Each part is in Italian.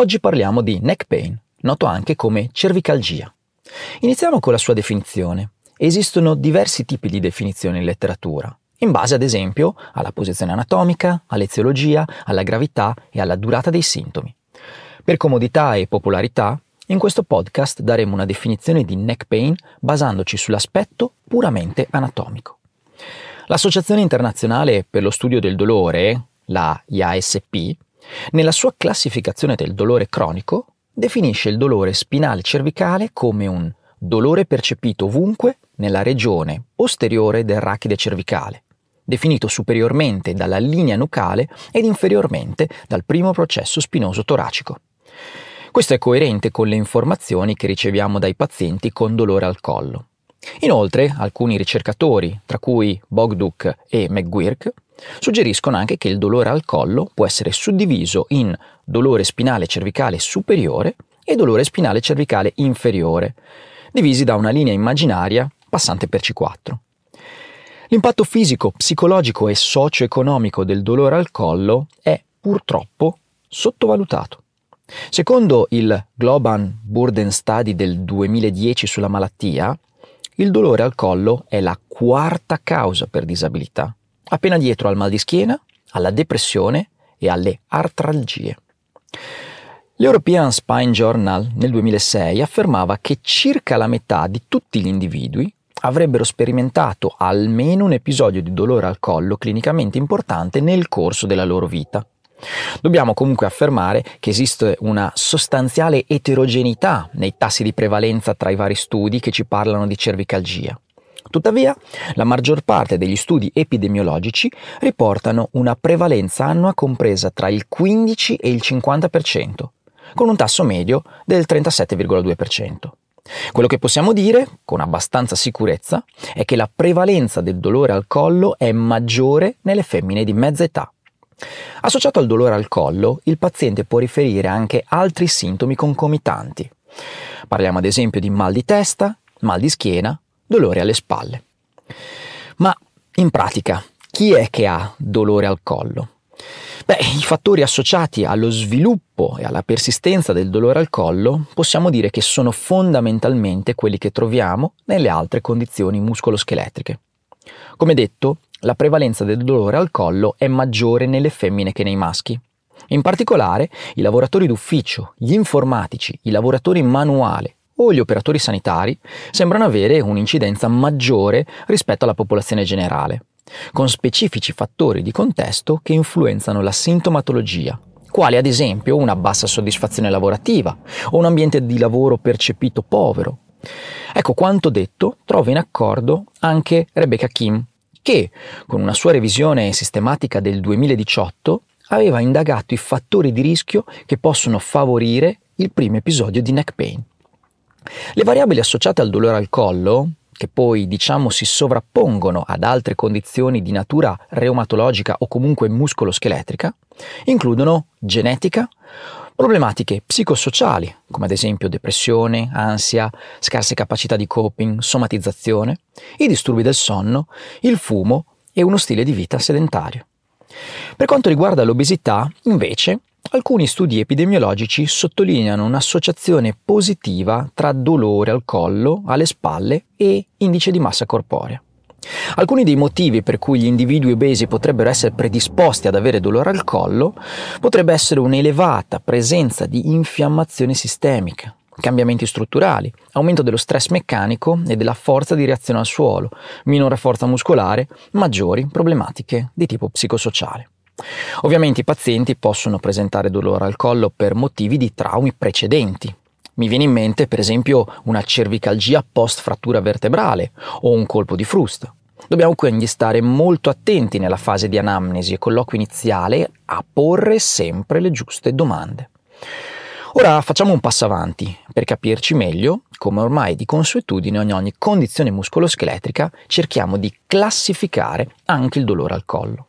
Oggi parliamo di neck pain, noto anche come cervicalgia. Iniziamo con la sua definizione. Esistono diversi tipi di definizioni in letteratura, in base ad esempio alla posizione anatomica, all'eziologia, alla gravità e alla durata dei sintomi. Per comodità e popolarità, in questo podcast daremo una definizione di neck pain basandoci sull'aspetto puramente anatomico. L'Associazione internazionale per lo studio del dolore, la IASP, nella sua classificazione del dolore cronico definisce il dolore spinale cervicale come un dolore percepito ovunque nella regione posteriore del rachide cervicale, definito superiormente dalla linea nucale ed inferiormente dal primo processo spinoso toracico. Questo è coerente con le informazioni che riceviamo dai pazienti con dolore al collo. Inoltre, alcuni ricercatori, tra cui Bogduk e McGuirk, suggeriscono anche che il dolore al collo può essere suddiviso in dolore spinale cervicale superiore e dolore spinale cervicale inferiore, divisi da una linea immaginaria passante per C4. L'impatto fisico, psicologico e socio-economico del dolore al collo è purtroppo sottovalutato. Secondo il Global Burden Study del 2010 sulla malattia, il dolore al collo è la quarta causa per disabilità, appena dietro al mal di schiena, alla depressione e alle artralgie. L'European Spine Journal nel 2006 affermava che circa la metà di tutti gli individui avrebbero sperimentato almeno un episodio di dolore al collo clinicamente importante nel corso della loro vita. Dobbiamo comunque affermare che esiste una sostanziale eterogeneità nei tassi di prevalenza tra i vari studi che ci parlano di cervicalgia. Tuttavia, la maggior parte degli studi epidemiologici riportano una prevalenza annua compresa tra il 15 e il 50%, con un tasso medio del 37,2%. Quello che possiamo dire, con abbastanza sicurezza, è che la prevalenza del dolore al collo è maggiore nelle femmine di mezza età. Associato al dolore al collo, il paziente può riferire anche altri sintomi concomitanti. Parliamo ad esempio di mal di testa, mal di schiena, dolore alle spalle. Ma in pratica, chi è che ha dolore al collo? Beh, i fattori associati allo sviluppo e alla persistenza del dolore al collo possiamo dire che sono fondamentalmente quelli che troviamo nelle altre condizioni muscoloscheletriche. Come detto, la prevalenza del dolore al collo è maggiore nelle femmine che nei maschi. In particolare, i lavoratori d'ufficio, gli informatici, i lavoratori manuale o gli operatori sanitari sembrano avere un'incidenza maggiore rispetto alla popolazione generale con specifici fattori di contesto che influenzano la sintomatologia, quali ad esempio una bassa soddisfazione lavorativa o un ambiente di lavoro percepito povero. Ecco quanto detto trova in accordo anche Rebecca Kim, che, con una sua revisione sistematica del 2018, aveva indagato i fattori di rischio che possono favorire il primo episodio di neck pain. Le variabili associate al dolore al collo, che poi diciamo si sovrappongono ad altre condizioni di natura reumatologica o comunque muscoloscheletrica, includono genetica, problematiche psicosociali, come ad esempio depressione, ansia, scarse capacità di coping, somatizzazione, i disturbi del sonno, il fumo e uno stile di vita sedentario. Per quanto riguarda l'obesità, invece, Alcuni studi epidemiologici sottolineano un'associazione positiva tra dolore al collo, alle spalle e indice di massa corporea. Alcuni dei motivi per cui gli individui obesi potrebbero essere predisposti ad avere dolore al collo potrebbe essere un'elevata presenza di infiammazione sistemica, cambiamenti strutturali, aumento dello stress meccanico e della forza di reazione al suolo, minore forza muscolare, maggiori problematiche di tipo psicosociale. Ovviamente i pazienti possono presentare dolore al collo per motivi di traumi precedenti. Mi viene in mente per esempio una cervicalgia post frattura vertebrale o un colpo di frusta. Dobbiamo quindi stare molto attenti nella fase di anamnesi e colloquio iniziale a porre sempre le giuste domande. Ora facciamo un passo avanti per capirci meglio come ormai di consuetudine ogni, ogni condizione muscoloscheletrica cerchiamo di classificare anche il dolore al collo.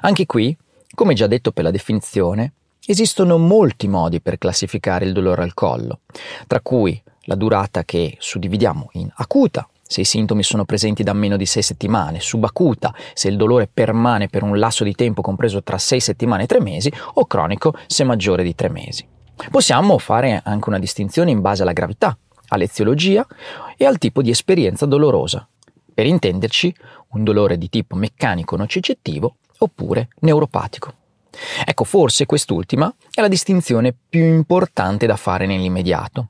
Anche qui come già detto per la definizione, esistono molti modi per classificare il dolore al collo, tra cui la durata che suddividiamo in acuta, se i sintomi sono presenti da meno di 6 settimane, subacuta, se il dolore permane per un lasso di tempo compreso tra 6 settimane e 3 mesi, o cronico, se maggiore di 3 mesi. Possiamo fare anche una distinzione in base alla gravità, all'eziologia e al tipo di esperienza dolorosa. Per intenderci, un dolore di tipo meccanico nocicettivo oppure neuropatico. Ecco, forse quest'ultima è la distinzione più importante da fare nell'immediato.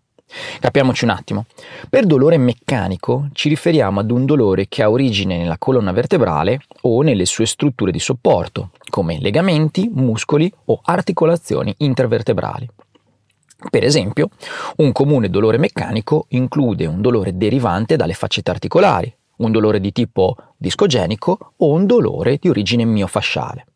Capiamoci un attimo. Per dolore meccanico ci riferiamo ad un dolore che ha origine nella colonna vertebrale o nelle sue strutture di supporto, come legamenti, muscoli o articolazioni intervertebrali. Per esempio, un comune dolore meccanico include un dolore derivante dalle faccette articolari, un dolore di tipo discogenico o un dolore di origine miofasciale.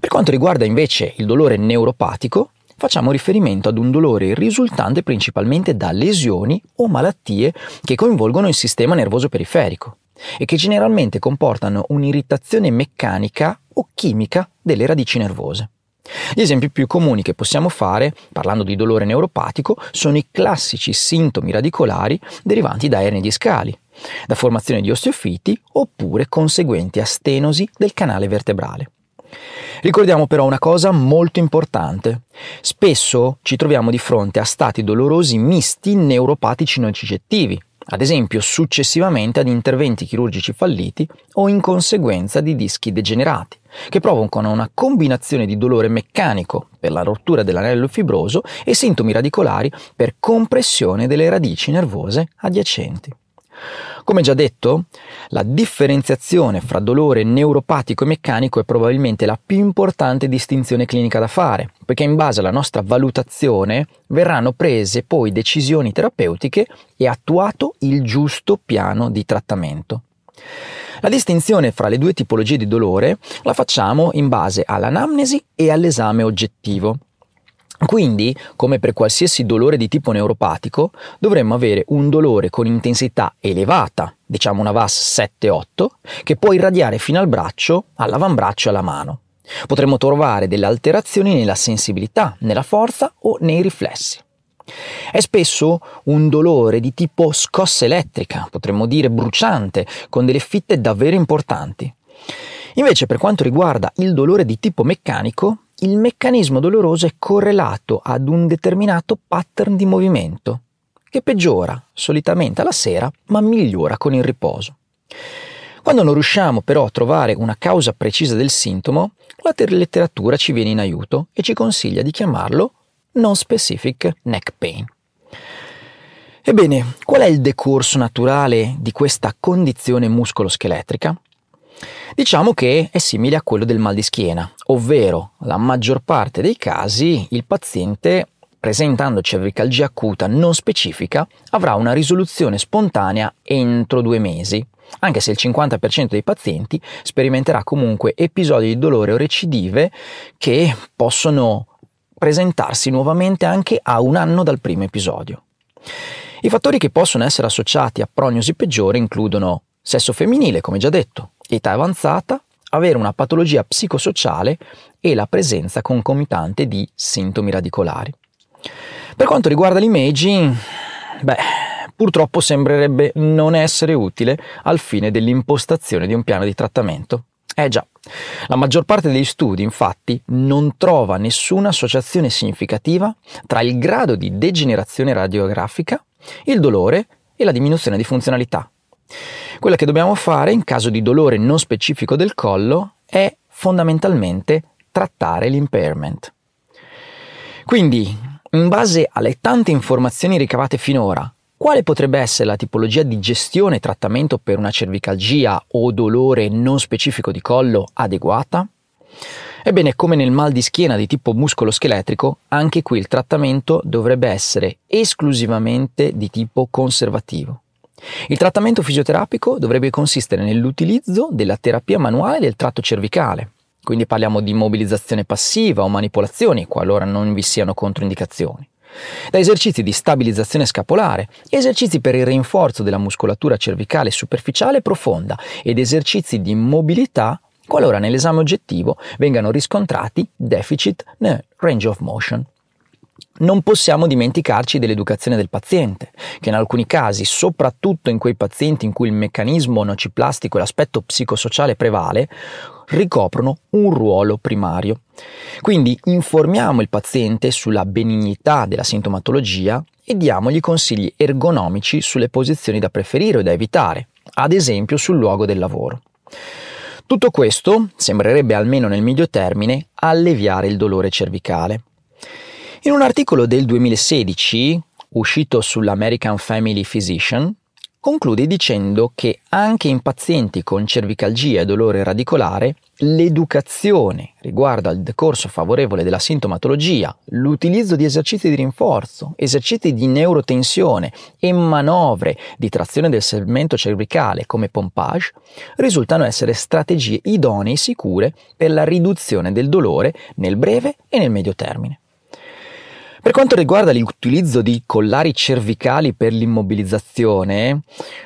Per quanto riguarda invece il dolore neuropatico, facciamo riferimento ad un dolore risultante principalmente da lesioni o malattie che coinvolgono il sistema nervoso periferico e che generalmente comportano un'irritazione meccanica o chimica delle radici nervose. Gli esempi più comuni che possiamo fare, parlando di dolore neuropatico, sono i classici sintomi radicolari derivanti da erne discali, da formazione di osteofiti oppure conseguenti a stenosi del canale vertebrale. Ricordiamo però una cosa molto importante. Spesso ci troviamo di fronte a stati dolorosi misti neuropatici nocicettivi, ad esempio successivamente ad interventi chirurgici falliti o in conseguenza di dischi degenerati, che provocano una combinazione di dolore meccanico per la rottura dell'anello fibroso e sintomi radicolari per compressione delle radici nervose adiacenti. Come già detto, la differenziazione fra dolore neuropatico e meccanico è probabilmente la più importante distinzione clinica da fare, perché in base alla nostra valutazione verranno prese poi decisioni terapeutiche e attuato il giusto piano di trattamento. La distinzione fra le due tipologie di dolore la facciamo in base all'anamnesi e all'esame oggettivo. Quindi, come per qualsiasi dolore di tipo neuropatico, dovremmo avere un dolore con intensità elevata, diciamo una VAS 7-8, che può irradiare fino al braccio, all'avambraccio e alla mano. Potremmo trovare delle alterazioni nella sensibilità, nella forza o nei riflessi. È spesso un dolore di tipo scossa elettrica, potremmo dire bruciante, con delle fitte davvero importanti. Invece per quanto riguarda il dolore di tipo meccanico, il meccanismo doloroso è correlato ad un determinato pattern di movimento, che peggiora solitamente alla sera, ma migliora con il riposo. Quando non riusciamo però a trovare una causa precisa del sintomo, la letteratura ci viene in aiuto e ci consiglia di chiamarlo non specific neck pain. Ebbene, qual è il decorso naturale di questa condizione muscoloscheletrica? Diciamo che è simile a quello del mal di schiena, ovvero la maggior parte dei casi il paziente presentando cervicalgia acuta non specifica avrà una risoluzione spontanea entro due mesi, anche se il 50% dei pazienti sperimenterà comunque episodi di dolore o recidive che possono presentarsi nuovamente anche a un anno dal primo episodio. I fattori che possono essere associati a prognosi peggiore includono sesso femminile, come già detto, età avanzata, avere una patologia psicosociale e la presenza concomitante di sintomi radicolari. Per quanto riguarda l'imaging, beh, purtroppo sembrerebbe non essere utile al fine dell'impostazione di un piano di trattamento. Eh già, la maggior parte degli studi infatti non trova nessuna associazione significativa tra il grado di degenerazione radiografica, il dolore e la diminuzione di funzionalità. Quella che dobbiamo fare in caso di dolore non specifico del collo è fondamentalmente trattare l'impairment. Quindi, in base alle tante informazioni ricavate finora, quale potrebbe essere la tipologia di gestione e trattamento per una cervicalgia o dolore non specifico di collo adeguata? Ebbene, come nel mal di schiena di tipo muscoloscheletrico, anche qui il trattamento dovrebbe essere esclusivamente di tipo conservativo. Il trattamento fisioterapico dovrebbe consistere nell'utilizzo della terapia manuale del tratto cervicale, quindi parliamo di mobilizzazione passiva o manipolazioni qualora non vi siano controindicazioni, da esercizi di stabilizzazione scapolare, esercizi per il rinforzo della muscolatura cervicale superficiale profonda ed esercizi di mobilità qualora nell'esame oggettivo vengano riscontrati deficit nel range of motion. Non possiamo dimenticarci dell'educazione del paziente, che in alcuni casi, soprattutto in quei pazienti in cui il meccanismo nociplastico e l'aspetto psicosociale prevale, ricoprono un ruolo primario. Quindi informiamo il paziente sulla benignità della sintomatologia e diamogli consigli ergonomici sulle posizioni da preferire o da evitare, ad esempio sul luogo del lavoro. Tutto questo sembrerebbe almeno nel medio termine alleviare il dolore cervicale. In un articolo del 2016, uscito sull'American Family Physician, conclude dicendo che anche in pazienti con cervicalgia e dolore radicolare l'educazione riguardo al decorso favorevole della sintomatologia, l'utilizzo di esercizi di rinforzo, esercizi di neurotensione e manovre di trazione del segmento cervicale come pompage risultano essere strategie idonee e sicure per la riduzione del dolore nel breve e nel medio termine. Per quanto riguarda l'utilizzo di collari cervicali per l'immobilizzazione,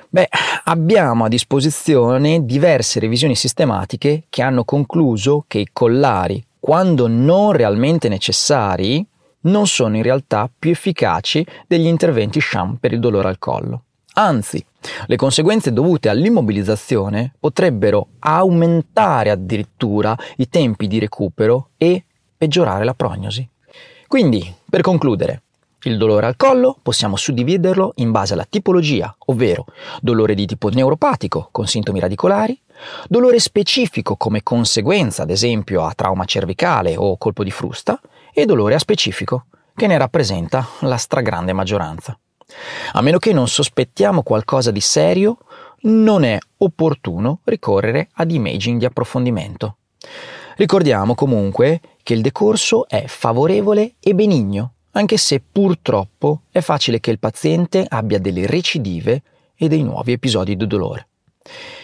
beh, abbiamo a disposizione diverse revisioni sistematiche che hanno concluso che i collari, quando non realmente necessari, non sono in realtà più efficaci degli interventi sham per il dolore al collo. Anzi, le conseguenze dovute all'immobilizzazione potrebbero aumentare addirittura i tempi di recupero e peggiorare la prognosi. Quindi, per concludere, il dolore al collo possiamo suddividerlo in base alla tipologia, ovvero dolore di tipo neuropatico con sintomi radicolari, dolore specifico come conseguenza, ad esempio, a trauma cervicale o colpo di frusta, e dolore aspecifico, che ne rappresenta la stragrande maggioranza. A meno che non sospettiamo qualcosa di serio, non è opportuno ricorrere ad imaging di approfondimento. Ricordiamo comunque che il decorso è favorevole e benigno, anche se purtroppo è facile che il paziente abbia delle recidive e dei nuovi episodi di dolore.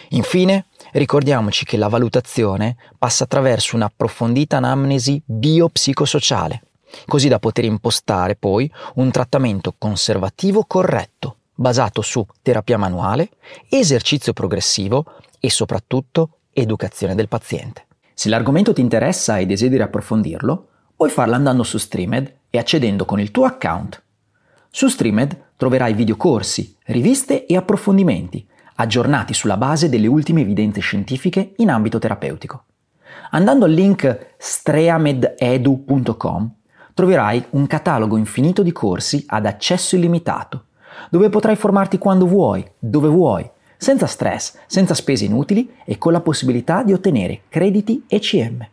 Infine, ricordiamoci che la valutazione passa attraverso un'approfondita anamnesi biopsicosociale, così da poter impostare poi un trattamento conservativo corretto, basato su terapia manuale, esercizio progressivo e soprattutto educazione del paziente. Se l'argomento ti interessa e desideri approfondirlo, puoi farlo andando su Streamed e accedendo con il tuo account. Su Streamed troverai videocorsi, riviste e approfondimenti, aggiornati sulla base delle ultime evidenze scientifiche in ambito terapeutico. Andando al link streamededu.com troverai un catalogo infinito di corsi ad accesso illimitato, dove potrai formarti quando vuoi, dove vuoi, senza stress, senza spese inutili e con la possibilità di ottenere crediti ECM.